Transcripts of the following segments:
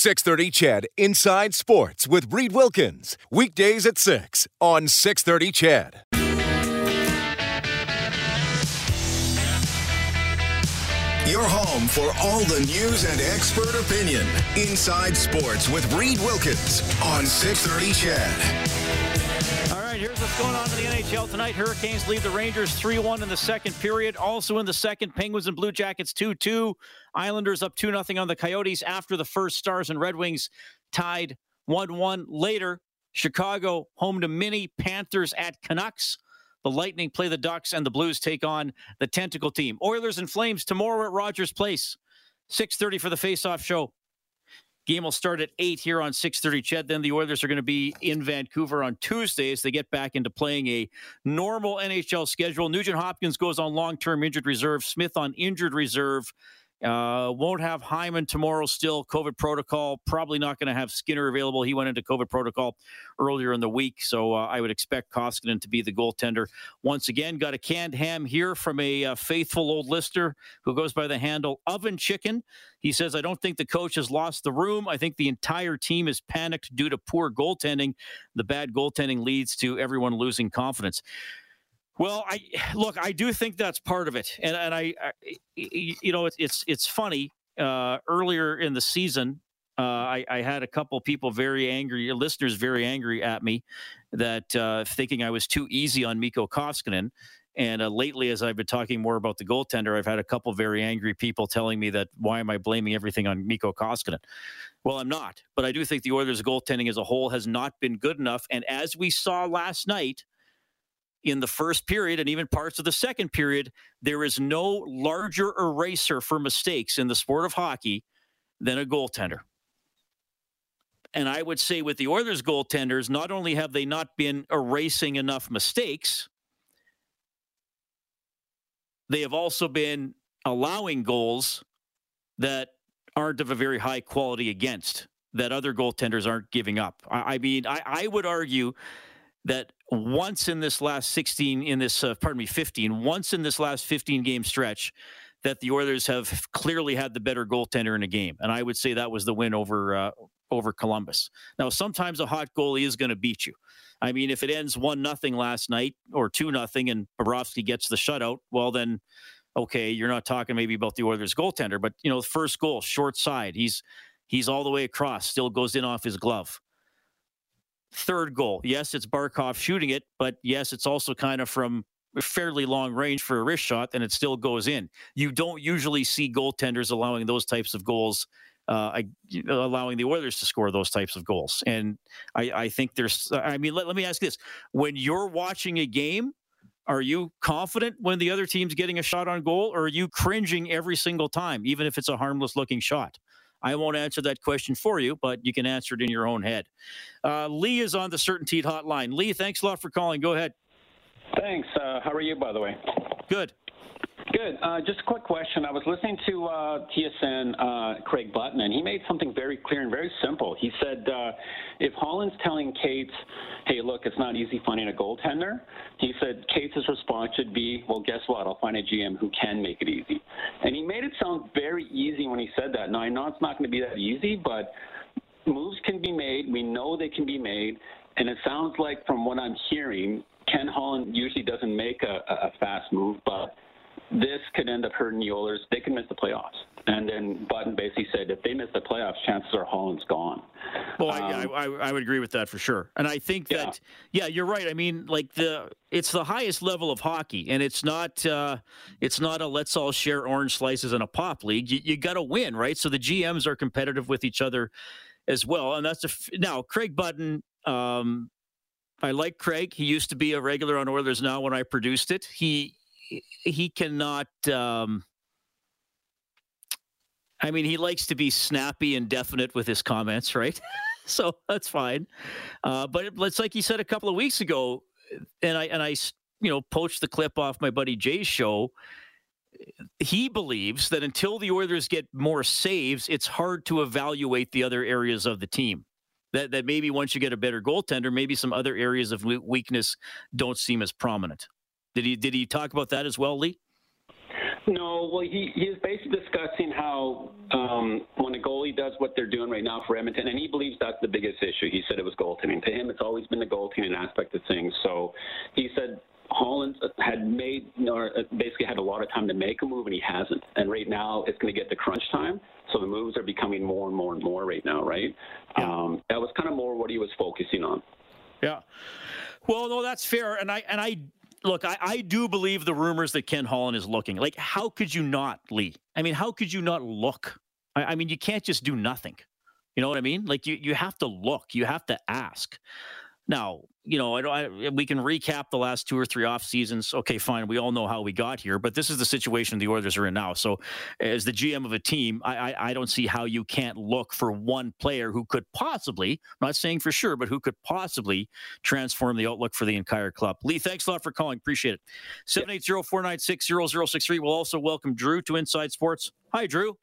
630 CHED Inside Sports with Reed Wilkins. Weekdays at 6 on 630 CHED. Your home for all the news and expert opinion. Inside Sports with Reed Wilkins on 630 CHED. Here's what's going on in the NHL tonight. Hurricanes lead the Rangers 3 1 in the second period. Also in the second, Penguins and Blue Jackets 2 2. Islanders up 2 0 on the Coyotes after the first. Stars and Red Wings tied 1 1. Later, Chicago home to Mini Panthers at Canucks. The Lightning play the Ducks, and the Blues take on the Tentacle team. Oilers and Flames tomorrow at Rogers Place. 6.30 for the face-off show. Game will start at 8 here on 6.30 CHED. Then the Oilers are going to be in Vancouver on Tuesday as they get back into playing a normal NHL schedule. Nugent Hopkins goes on long-term injured reserve. Smith on injured reserve. Uh, won't have Hyman tomorrow still. COVID protocol. Probably not going to have Skinner available. He went into COVID protocol earlier in the week. So uh, I would expect Koskinen to be the goaltender once again. Got a canned ham here from a uh, faithful old listener who goes by the handle Oven Chicken. He says, I don't think the coach has lost the room. I think the entire team is panicked due to poor goaltending. The bad goaltending leads to everyone losing confidence. Well, I look. I do think that's part of it, and and I, I you know, it's it's it's funny. Uh, earlier in the season, uh, I, I, had a couple people very angry, listeners very angry at me, that uh, thinking I was too easy on Mikko Koskinen. And uh, lately, as I've been talking more about the goaltender, I've had a couple very angry people telling me that why am I blaming everything on Mikko Koskinen? Well, I'm not, but I do think the Oilers' goaltending as a whole has not been good enough. And as we saw last night, in the first period and even parts of the second period, there is no larger eraser for mistakes in the sport of hockey than a goaltender. And I would say with the Oilers goaltenders, not only have they not been erasing enough mistakes, they have also been allowing goals that aren't of a very high quality against, that other goaltenders aren't giving up. I, I mean, I, I would argue that once in this last 16 in this uh, pardon me 15 once in this last 15 game stretch that the Oilers have clearly had the better goaltender in a game and I would say that was the win over uh, over Columbus. Now sometimes a hot goalie is going to beat you. I mean if it ends 1 nothing last night or 2 nothing and Bobrovsky gets the shutout, well then okay, you're not talking maybe about the Oilers goaltender, but you know, first goal short side, he's he's all the way across, still goes in off his glove third goal. Yes, it's Barkov shooting it, but yes, it's also kind of from fairly long range for a wrist shot, and it still goes in. You don't usually see goaltenders allowing those types of goals, uh, allowing the Oilers to score those types of goals. And I, I think there's, I mean, let, let me ask this: when you're watching a game, are you confident when the other team's getting a shot on goal, or are you cringing every single time, even if it's a harmless looking shot? I won't answer that question for you, but you can answer it in your own head. Uh, Lee is on the CertainTeed hotline. Lee, thanks a lot for calling. Go ahead. Thanks. Uh, how are you, by the way? Good. Good. Uh, just a quick question. I was listening to uh, TSN uh, Craig Button, and he made something very clear and very simple. He said uh, if Holland's telling Katz, hey, look, it's not easy finding a goaltender, he said Katz' response should be, well, guess what? I'll find a GM who can make it easy. And he made it sound very easy when he said that. Now, I know it's not going to be that easy, but moves can be made. We know they can be made. And it sounds like, from what I'm hearing, Ken Holland usually doesn't make a, a fast move, but this could end up hurting the Oilers. They could miss the playoffs. And then Button basically said, if they miss the playoffs, chances are Holland's gone. Well, um, I, I, I, would agree with that for sure. And I think that, yeah. yeah, you're right. I mean, like the it's the highest level of hockey, and it's not uh, it's not a let's all share orange slices in a pop league. You, you got to win, right? So the GMs are competitive with each other as well, and that's a, now Craig Button. Um, I like Craig. He used to be a regular on Oilers now when I produced it. He he cannot. Um, I mean, he likes to be snappy and definite with his comments, right? so that's fine. Uh, but it, it's like he said a couple of weeks ago, and I and I, you know, poached the clip off my buddy Jay's show. He believes that until the Oilers get more saves, it's hard to evaluate the other areas of the team. That that maybe once you get a better goaltender, maybe some other areas of weakness don't seem as prominent. Did he did he talk about that as well, Lee? No, well, he, he is basically discussing how um, when a goalie does what they're doing right now for Edmonton, and he believes that's the biggest issue. He said it was goaltending. To him, it's always been the goaltending aspect of things. So he said Holland had made, or basically had a lot of time to make a move, and he hasn't. And right now, it's going to get to crunch time. So the moves are becoming more and more and more right now, right? Yeah. Um, that was kind of more what he was focusing on. Yeah. Well, no, that's fair, and I and I look, I, I do believe the rumors that Ken Holland is looking. Like, how could you not, Lee? I mean, how could you not look? I, I mean, you can't just do nothing. You know what I mean? Like, you you have to look. You have to ask. Now, you know, I, I, we can recap the last two or three off seasons. Okay, fine. We all know how we got here, but this is the situation the Oilers are in now. So, as the GM of a team, I, I, I don't see how you can't look for one player who could possibly, I'm not saying for sure, but who could possibly transform the outlook for the entire club. Lee, thanks a lot for calling. Appreciate it. 780 496 0063. We'll also welcome Drew to Inside Sports. Hi, Drew.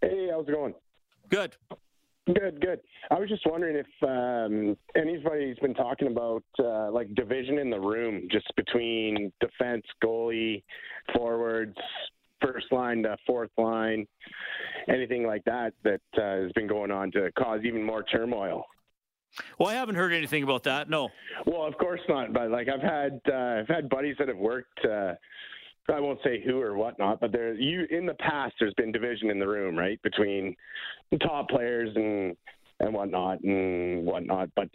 Hey, how's it going? Good. Good, good. I was just wondering if um, anybody's been talking about uh, like division in the room, just between defense, goalie, forwards, first line to fourth line, anything like that that uh, has been going on to cause even more turmoil. Well, I haven't heard anything about that. No. Well, of course not. But like I've had uh, I've had buddies that have worked. I won't say who or whatnot, but there you in the past there's been division in the room, right, between top players and and whatnot and whatnot. But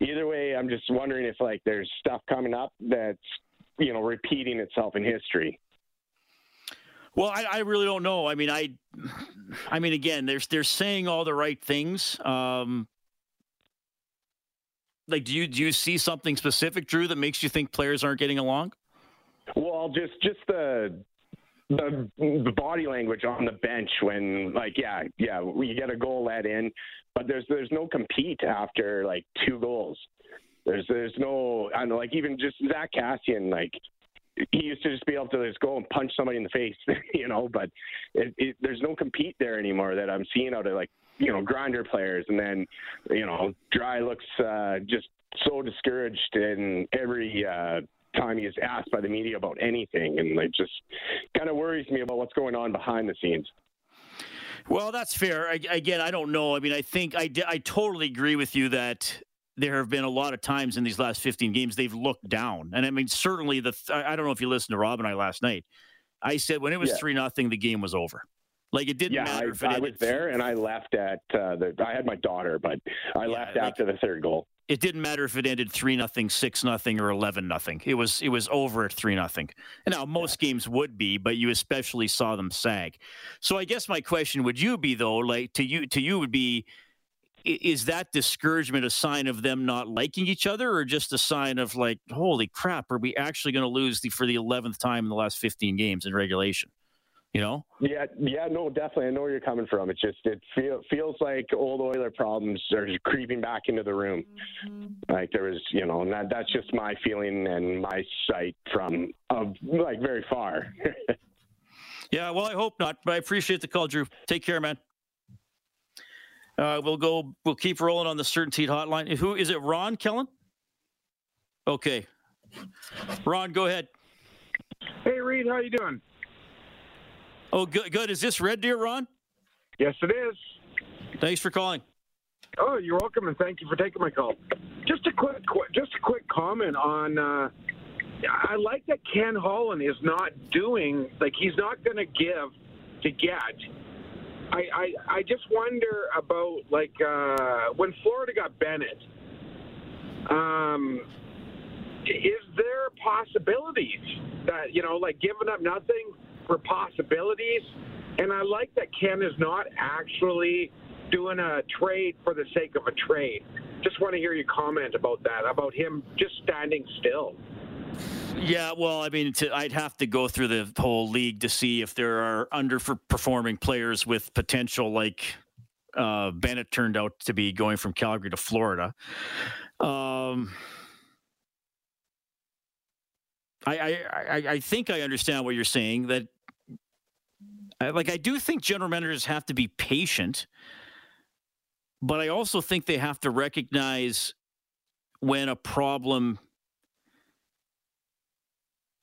either way, I'm just wondering if like there's stuff coming up that's you know repeating itself in history. Well, I, I really don't know. I mean, I, I mean, again, they're they're saying all the right things. Um, like, do you do you see something specific, Drew, that makes you think players aren't getting along? Well, just just the the the body language on the bench when like yeah yeah we get a goal let in, but there's there's no compete after like two goals. There's there's no I know like even just Zack Kassian like he used to just be able to just go and punch somebody in the face, you know. But it, it, there's no compete there anymore that I'm seeing out of like you know grinder players, and then you know Drai looks uh, just so discouraged in every uh, time he is asked by the media about anything, and it just kind of worries me about what's going on behind the scenes. Well, that's fair. I, again, I don't know. I mean, I think I, I totally agree with you that there have been a lot of times in these last 15 games they've looked down. And I mean, certainly the I don't know if you listened to Rob and I last night. I said when it was three yeah. nothing, the game was over. Like it didn't yeah, matter I, if it I was there and I left at uh, the. I had my daughter, but I yeah, left like, after the third goal it didn't matter if it ended three nothing, six nothing, or eleven nothing. It was it was over at three nothing. And now most yeah. games would be, but you especially saw them sag. So I guess my question would you be though, like to you to you would be is that discouragement a sign of them not liking each other or just a sign of like holy crap are we actually going to lose the, for the 11th time in the last 15 games in regulation you know? Yeah, yeah, no, definitely. I know where you're coming from. It's just it feel, feels like old Oiler problems are creeping back into the room. Mm-hmm. Like there was, you know, and that, that's just my feeling and my sight from of like very far. yeah, well, I hope not, but I appreciate the call, Drew. Take care, man. Uh, we'll go. We'll keep rolling on the CertainTeed hotline. Who is it? Ron Kellen. Okay, Ron, go ahead. Hey, Reed, how you doing? Oh, good. Good. Is this Red Deer, Ron? Yes, it is. Thanks for calling. Oh, you're welcome, and thank you for taking my call. Just a quick, just a quick comment on. Uh, I like that Ken Holland is not doing like he's not going to give to get. I, I I just wonder about like uh, when Florida got Bennett. Um, is there possibilities that you know, like giving up nothing? For possibilities. And I like that Ken is not actually doing a trade for the sake of a trade. Just want to hear your comment about that, about him just standing still. Yeah, well, I mean, to, I'd have to go through the whole league to see if there are underperforming players with potential, like uh, Bennett turned out to be going from Calgary to Florida. Um, I, I, I think I understand what you're saying. That like I do think general managers have to be patient, but I also think they have to recognize when a problem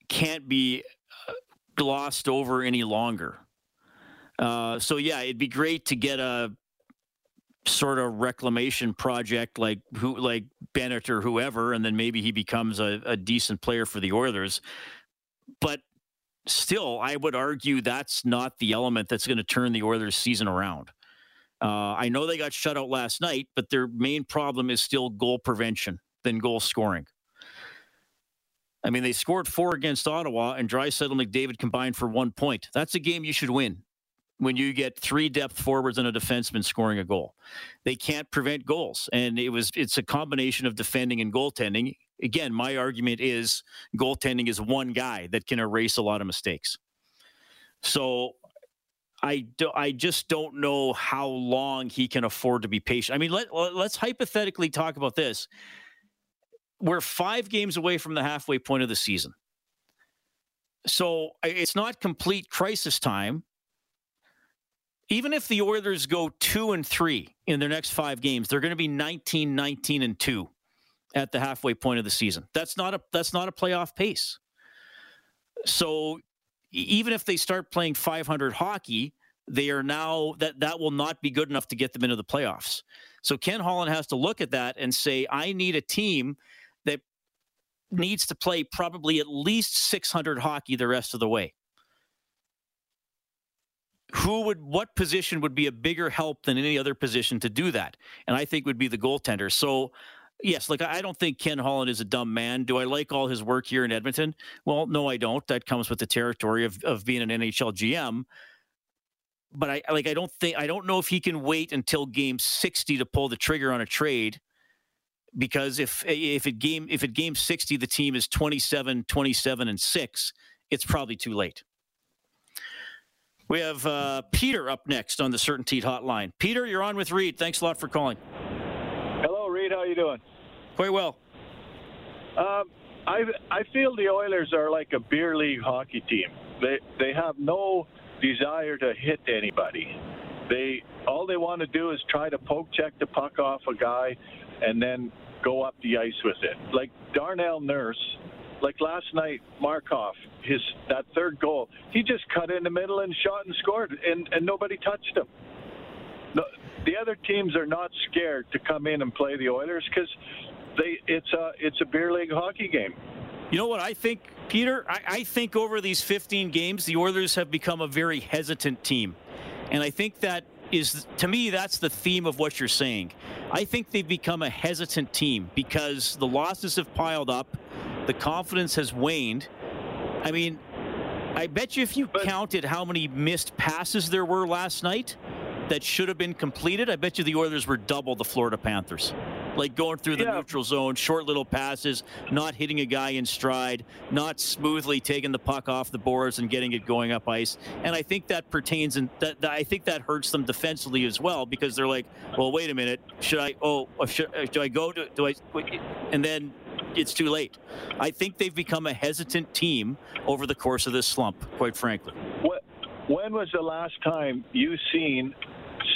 can't be uh, glossed over any longer. Uh, so yeah, it'd be great to get a sort of reclamation project like who like Bennett or whoever, and then maybe he becomes a, a decent player for the Oilers. But still, I would argue that's not the element that's going to turn the Oilers season around. Uh, I know they got shut out last night, but their main problem is still goal prevention than goal scoring. I mean, they scored four against Ottawa, and Draisaitl and McDavid combined for one point. That's a game you should win when you get three depth forwards and a defenseman scoring a goal. They can't prevent goals, and it was it's a combination of defending and goaltending. Again, my argument is goaltending is one guy that can erase a lot of mistakes. So I do, I just don't know how long he can afford to be patient. I mean, let let's hypothetically talk about this. We're 5 games away from the halfway point of the season. So it's not complete crisis time, even if the Oilers go two and three in their next five games, they're going to be 19, 19, and two at the halfway point of the season. That's not a that's not a playoff pace. So even if they start playing 500 hockey, they are now that that will not be good enough to get them into the playoffs. So Ken Holland has to look at that and say, I need a team that needs to play probably at least 600 hockey the rest of the way who would what position would be a bigger help than any other position to do that? And I think would be the goaltender. So yes, like I don't think Ken Holland is a dumb man. Do I like all his work here in Edmonton? Well, no, I don't. That comes with the territory of of being an NHL GM. But I like I don't think I don't know if he can wait until game 60 to pull the trigger on a trade because if if it game if it game 60 the team is 27 27 and 6, it's probably too late. We have uh, Peter up next on the CertainTeed Hotline. Peter, you're on with Reed. Thanks a lot for calling. Hello, Reed. How are you doing? Quite well. Um, I I feel the Oilers are like a beer league hockey team. They they have no desire to hit anybody. They all they want to do is try to poke check the puck off a guy, and then go up the ice with it. Like Darnell Nurse like last night, Markov, his that third goal, he just cut in the middle and shot and scored, and, and nobody touched him. No, the other teams are not scared to come in and play the Oilers because they it's a it's a beer league hockey game. You know what I think, Peter? I, I think over these 15 games, the Oilers have become a very hesitant team, and I think that is to me that's the theme of what you're saying. I think they've become a hesitant team because the losses have piled up. The confidence has waned. I mean, I bet you if you but, counted how many missed passes there were last night that should have been completed, I bet you the Oilers were double the Florida Panthers. Like going through the yeah. neutral zone, short little passes, not hitting a guy in stride, not smoothly taking the puck off the boards and getting it going up ice. And I think that pertains and that, that, I think that hurts them defensively as well because they're like, well, wait a minute, should I? Oh, uh, should, uh, do I go to? Do I? And then it's too late. I think they've become a hesitant team over the course of this slump, quite frankly. What, when was the last time you seen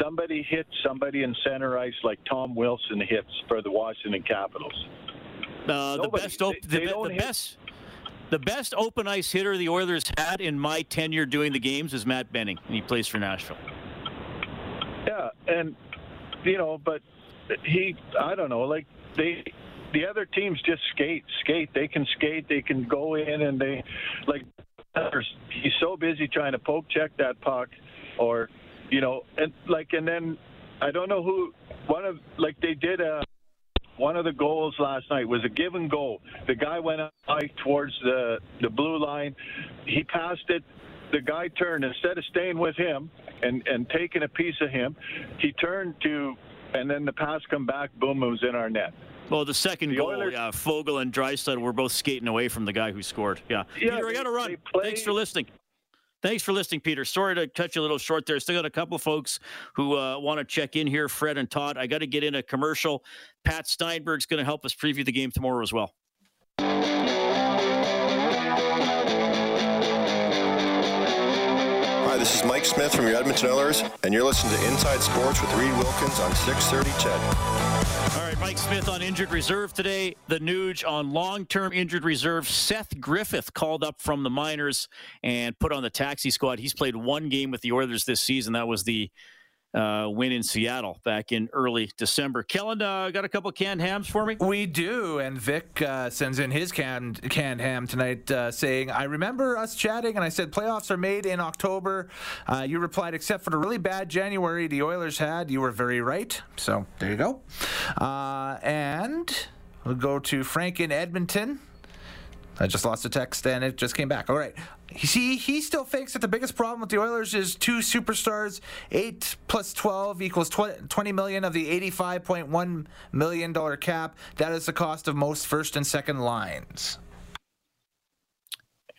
somebody hits somebody in center ice like Tom Wilson hits for the Washington Capitals? Uh, the best, op- they, the, the best, the best open ice hitter the Oilers had in my tenure doing the games is Matt Benning, and he plays for Nashville. Yeah, and you know, but he, I don't know, like they the other teams just skate, skate. They can skate. They can go in and they like. He's so busy trying to poke check that puck, or you know, and like, and then I don't know who one of like they did a one of the goals last night was a given goal. The guy went out towards the the blue line. He passed it. The guy turned instead of staying with him and and taking a piece of him, he turned to and then the pass come back. Boom, it was in our net. Well, the second the goal, Oilers, yeah, Foegele and Draisaitl were both skating away from the guy who scored. Yeah, yeah Peter, I got to run. Thanks for listening. Thanks for listening, Peter. Sorry to cut you a little short there. Still got a couple folks who uh, want to check in here, Fred and Todd. I got to get in a commercial. Pat Steinberg's going to help us preview the game tomorrow as well. Hi, this is Mike Smith from your Edmonton Oilers, and you're listening to Inside Sports with Reed Wilkins on 630 CHED. Mike Smith on injured reserve today. The Nuge on long-term injured reserve. Seth Griffith called up from the minors and put on the taxi squad. He's played one game with the Oilers this season. That was the uh, win in Seattle back in early December. Kellen, uh, got a couple canned hams for me? We do, and Vic uh, sends in his canned canned ham tonight, uh, saying, "I remember us chatting, and I said playoffs are made in October. Uh, you replied, except for the really bad January the Oilers had. You were very right. So there you go. Uh, and we'll go to Frank in Edmonton." I just lost a text and it just came back. All right. See, he still thinks that the biggest problem with the Oilers is two superstars. Eight plus 12 equals 20 million of the $85.1 million cap. That is the cost of most first and second lines.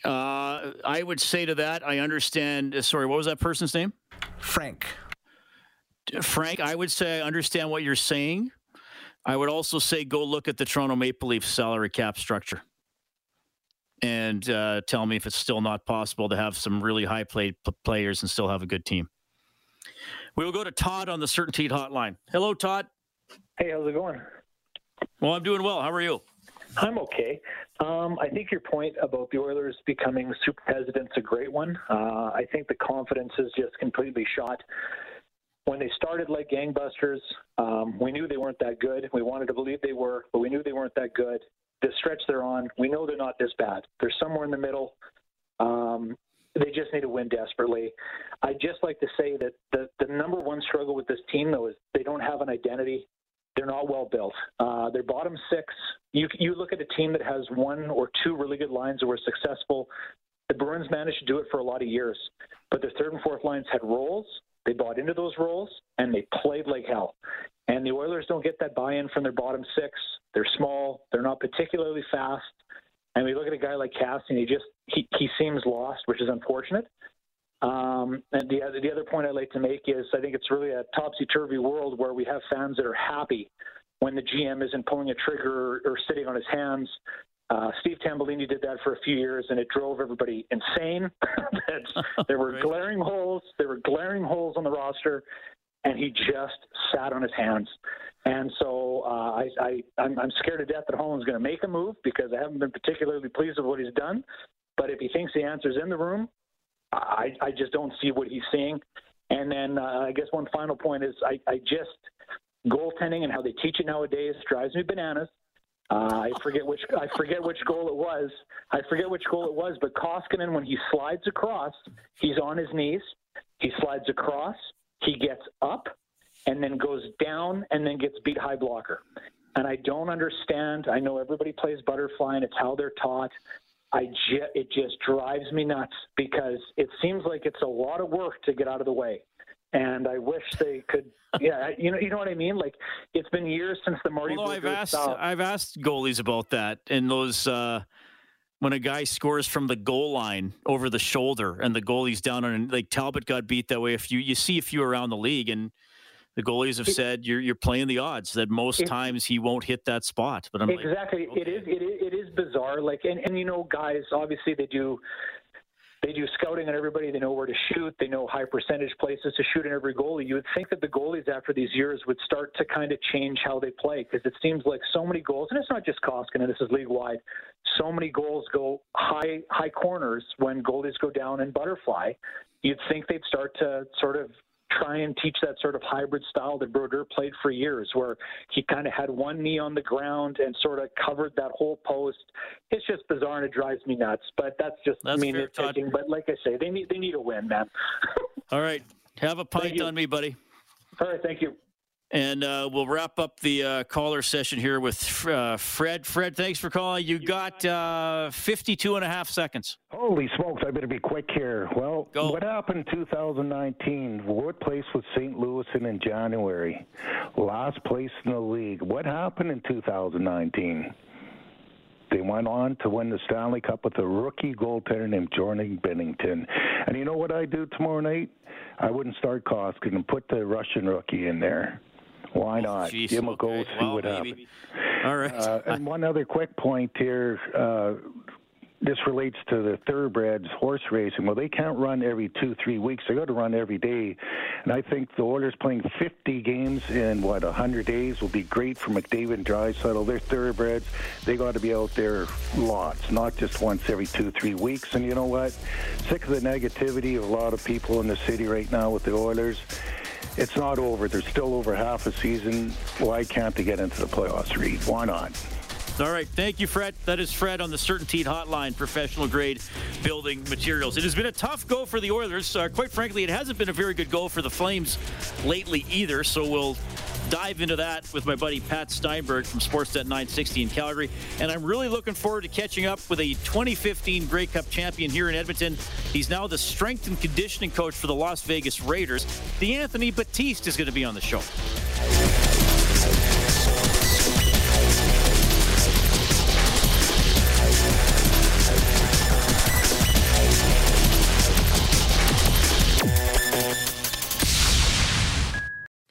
Uh, I would say to that, I understand. Uh, sorry, what was that person's name? Frank. Frank, I would say I understand what you're saying. I would also say go look at the Toronto Maple Leafs salary cap structure and uh, tell me if it's still not possible to have some really high played players and still have a good team. We will go to Todd on the CertainTeed Hotline. Hello, Todd. Hey, how's it going? Well, I'm doing well. How are you? I'm okay. Um, I think your point about the Oilers becoming super hesitant is a great one. Uh, I think the confidence is just completely shot. When they started like gangbusters, um, we knew they weren't that good. We wanted to believe they were, but we knew they weren't that good the stretch they're on, we know they're not this bad. They're somewhere in the middle. Um, they just need to win desperately. I just like to say that the the number one struggle with this team though is they don't have an identity. They're not well built. Uh, they're bottom six. You you look at a team that has one or two really good lines that were successful. The Bruins managed to do it for a lot of years, but their third and fourth lines had roles. They bought into those roles and they played like hell. And the Oilers don't get that buy-in from their bottom six. They're small. They're not particularly fast. And we look at a guy like Kassian, he just he, he seems lost, which is unfortunate. Um, and the other the other point I'd like to make is I think it's really a topsy turvy world where we have fans that are happy when the GM isn't pulling a trigger or, or sitting on his hands. Uh, Steve Tambellini did that for a few years, and it drove everybody insane. there were glaring holes. There were glaring holes on the roster, and he just sat on his hands. And so uh, I, I, I'm, I'm scared to death that Holland's going to make a move because I haven't been particularly pleased with what he's done. But if he thinks the answer's in the room, I, I just don't see what he's seeing. And then uh, I guess one final point is I, I just goaltending and how they teach it nowadays drives me bananas. Uh, I forget which I forget which goal it was. I forget which goal it was, but Koskinen, when he slides across, he's on his knees. He slides across. He gets up and then goes down and then gets beat high blocker. And I don't understand. I know everybody plays butterfly and it's how they're taught. I ju- it just drives me nuts because it seems like it's a lot of work to get out of the way. And I wish they could, yeah, you know, you know what I mean. Like it's been years since the Marty. Well, I've asked, I've asked goalies about that, and those uh, when a guy scores from the goal line over the shoulder, and the goalie's down on, like Talbot got beat that way. If you you see a few around the league, and the goalies have said you're you're playing the odds that most it, times he won't hit that spot. But I'm exactly like, okay. it is it is it is bizarre. Like and, and you know guys obviously they do they do scouting on everybody. They know where to shoot. They know high percentage places to shoot in every goalie. You would think that the goalies after these years would start to kind of change how they play because it seems like so many goals, and it's not just Koskinen. This is league wide. So many goals go high high corners when goalies go down in butterfly. You'd think they'd start to sort of try and teach that sort of hybrid style that Brodeur played for years, where he kind of had one knee on the ground and sort of covered that whole post. It's just bizarre and it drives me nuts. But that's just that's me nitpicking. But like I say, they need they need a win, man. All right, have a pint on me, buddy. All right, thank you. And uh, we'll wrap up the uh, caller session here with uh, Fred. Fred, thanks for calling. You got uh, 52 and a half seconds. Holy smokes, I better be quick here. Well, Go. what happened in 2019? What place was St. Louis in in January? Last place in the league. What happened in 2019? They went on to win the Stanley Cup with a rookie goaltender named Jordan Binnington. And you know what I do tomorrow night? I wouldn't start Koskinen and put the Russian rookie in there. Why not? Geez, Give him a go, see well, what maybe. happens. All right. Uh, and one other quick point here. Uh, this relates to the thoroughbreds horse racing. Well, they can't run every two, three weeks. They got to run every day. And I think the Oilers playing 50 games in, what, 100 days will be great for McDavid and Draisaitl. They're thoroughbreds. They got to be out there lots, not just once every two, three weeks. And you know what? Sick of the negativity of a lot of people in the city right now with the Oilers it's not over. There's still over half a season. Why can't they get into the playoffs, Reed? Why not? All right. Thank you, Fred. That is Fred on the CertainTeed Hotline, professional grade building materials. It has been a tough go for the Oilers. Uh, quite frankly, it hasn't been a very good go for the Flames lately either. So we'll dive into that with my buddy Pat Steinberg from Sportsnet 960 in Calgary. And I'm really looking forward to catching up with a 2015 Grey Cup champion here in Edmonton. He's now the strength and conditioning coach for the Las Vegas Raiders. The Anthony Batiste is going to be on the show.